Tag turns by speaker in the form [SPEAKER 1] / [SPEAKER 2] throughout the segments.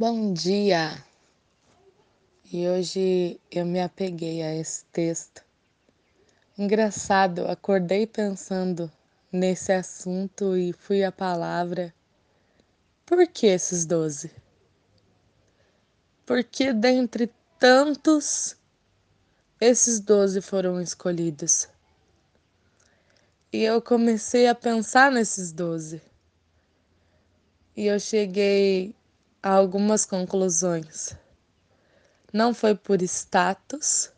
[SPEAKER 1] Bom dia! E hoje eu me apeguei a esse texto. Engraçado, acordei pensando nesse assunto e fui à palavra. Por que esses doze? Por que dentre tantos esses doze foram escolhidos? E eu comecei a pensar nesses doze. E eu cheguei a algumas conclusões. Não foi por status,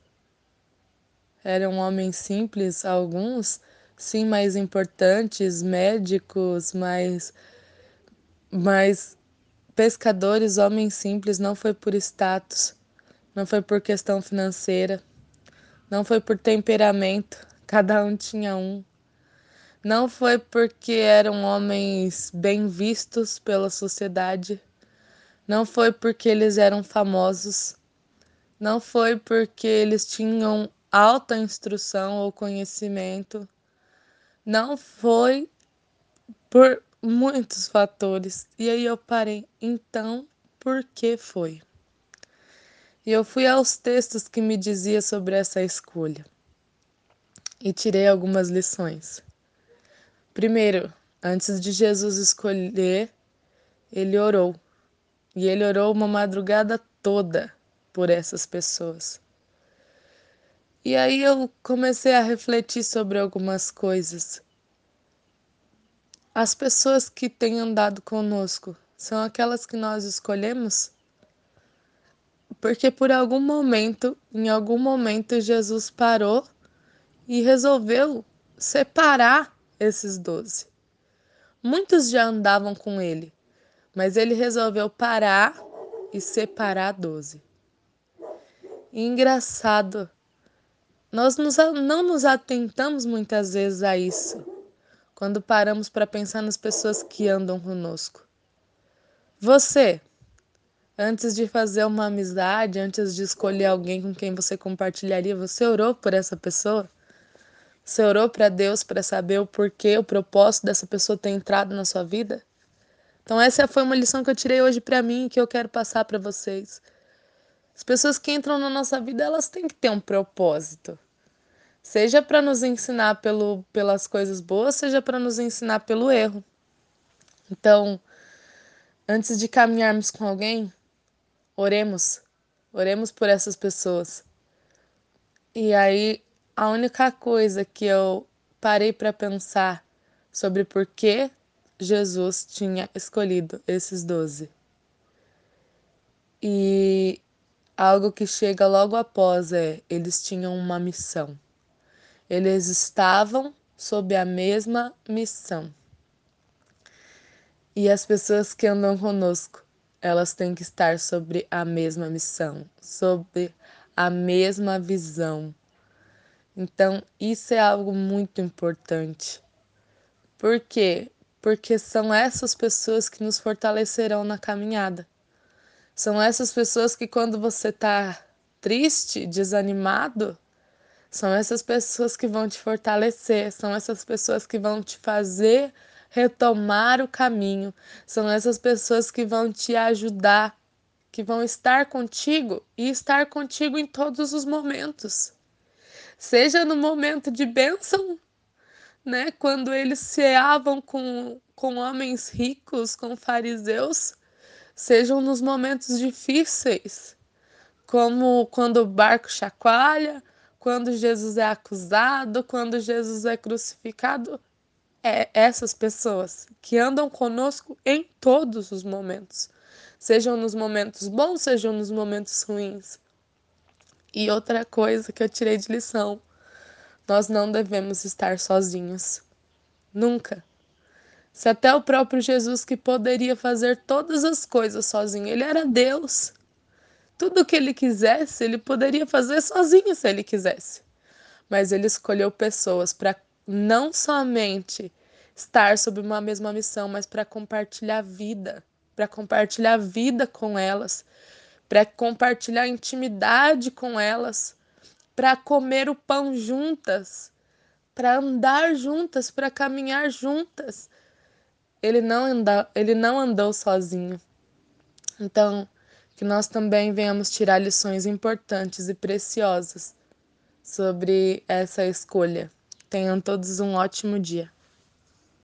[SPEAKER 1] eram homens simples, alguns sim mais importantes, médicos, mais, mais pescadores, homens simples, não foi por status, não foi por questão financeira, não foi por temperamento, cada um tinha um. Não foi porque eram homens bem vistos pela sociedade, não foi porque eles eram famosos, não foi porque eles tinham alta instrução ou conhecimento, não foi por muitos fatores. E aí eu parei, então por que foi? E eu fui aos textos que me dizia sobre essa escolha e tirei algumas lições. Primeiro, antes de Jesus escolher, ele orou. E ele orou uma madrugada toda por essas pessoas. E aí eu comecei a refletir sobre algumas coisas. As pessoas que têm andado conosco são aquelas que nós escolhemos? Porque por algum momento, em algum momento, Jesus parou e resolveu separar esses doze. Muitos já andavam com ele, mas ele resolveu parar e separar doze. E engraçado, nós nos, não nos atentamos muitas vezes a isso, quando paramos para pensar nas pessoas que andam conosco. Você, antes de fazer uma amizade, antes de escolher alguém com quem você compartilharia, você orou por essa pessoa? Você orou para Deus para saber o porquê, o propósito dessa pessoa ter entrado na sua vida? Então essa foi uma lição que eu tirei hoje para mim e que eu quero passar para vocês. As pessoas que entram na nossa vida, elas têm que ter um propósito. Seja para nos ensinar pelo, pelas coisas boas, seja para nos ensinar pelo erro. Então, antes de caminharmos com alguém, oremos. Oremos por essas pessoas. E aí, a única coisa que eu parei para pensar sobre por que Jesus tinha escolhido esses doze. E algo que chega logo após é: eles tinham uma missão. Eles estavam sob a mesma missão. E as pessoas que andam conosco, elas têm que estar sobre a mesma missão, sobre a mesma visão. Então, isso é algo muito importante. Por quê? Porque são essas pessoas que nos fortalecerão na caminhada. São essas pessoas que, quando você está triste, desanimado, são essas pessoas que vão te fortalecer, são essas pessoas que vão te fazer retomar o caminho, são essas pessoas que vão te ajudar, que vão estar contigo e estar contigo em todos os momentos seja no momento de bênção, né, quando eles ceavam com, com homens ricos, com fariseus, sejam nos momentos difíceis, como quando o barco chacoalha, quando Jesus é acusado, quando Jesus é crucificado. É essas pessoas que andam conosco em todos os momentos, sejam nos momentos bons, sejam nos momentos ruins. E outra coisa que eu tirei de lição: nós não devemos estar sozinhos. Nunca. Se até o próprio Jesus, que poderia fazer todas as coisas sozinho, ele era Deus. Tudo o que ele quisesse, ele poderia fazer sozinho se ele quisesse. Mas ele escolheu pessoas para não somente estar sob uma mesma missão, mas para compartilhar vida, para compartilhar vida com elas, para compartilhar intimidade com elas, para comer o pão juntas, para andar juntas, para caminhar juntas. Ele não, anda, ele não andou sozinho. Então, que nós também venhamos tirar lições importantes e preciosas sobre essa escolha. Tenham todos um ótimo dia.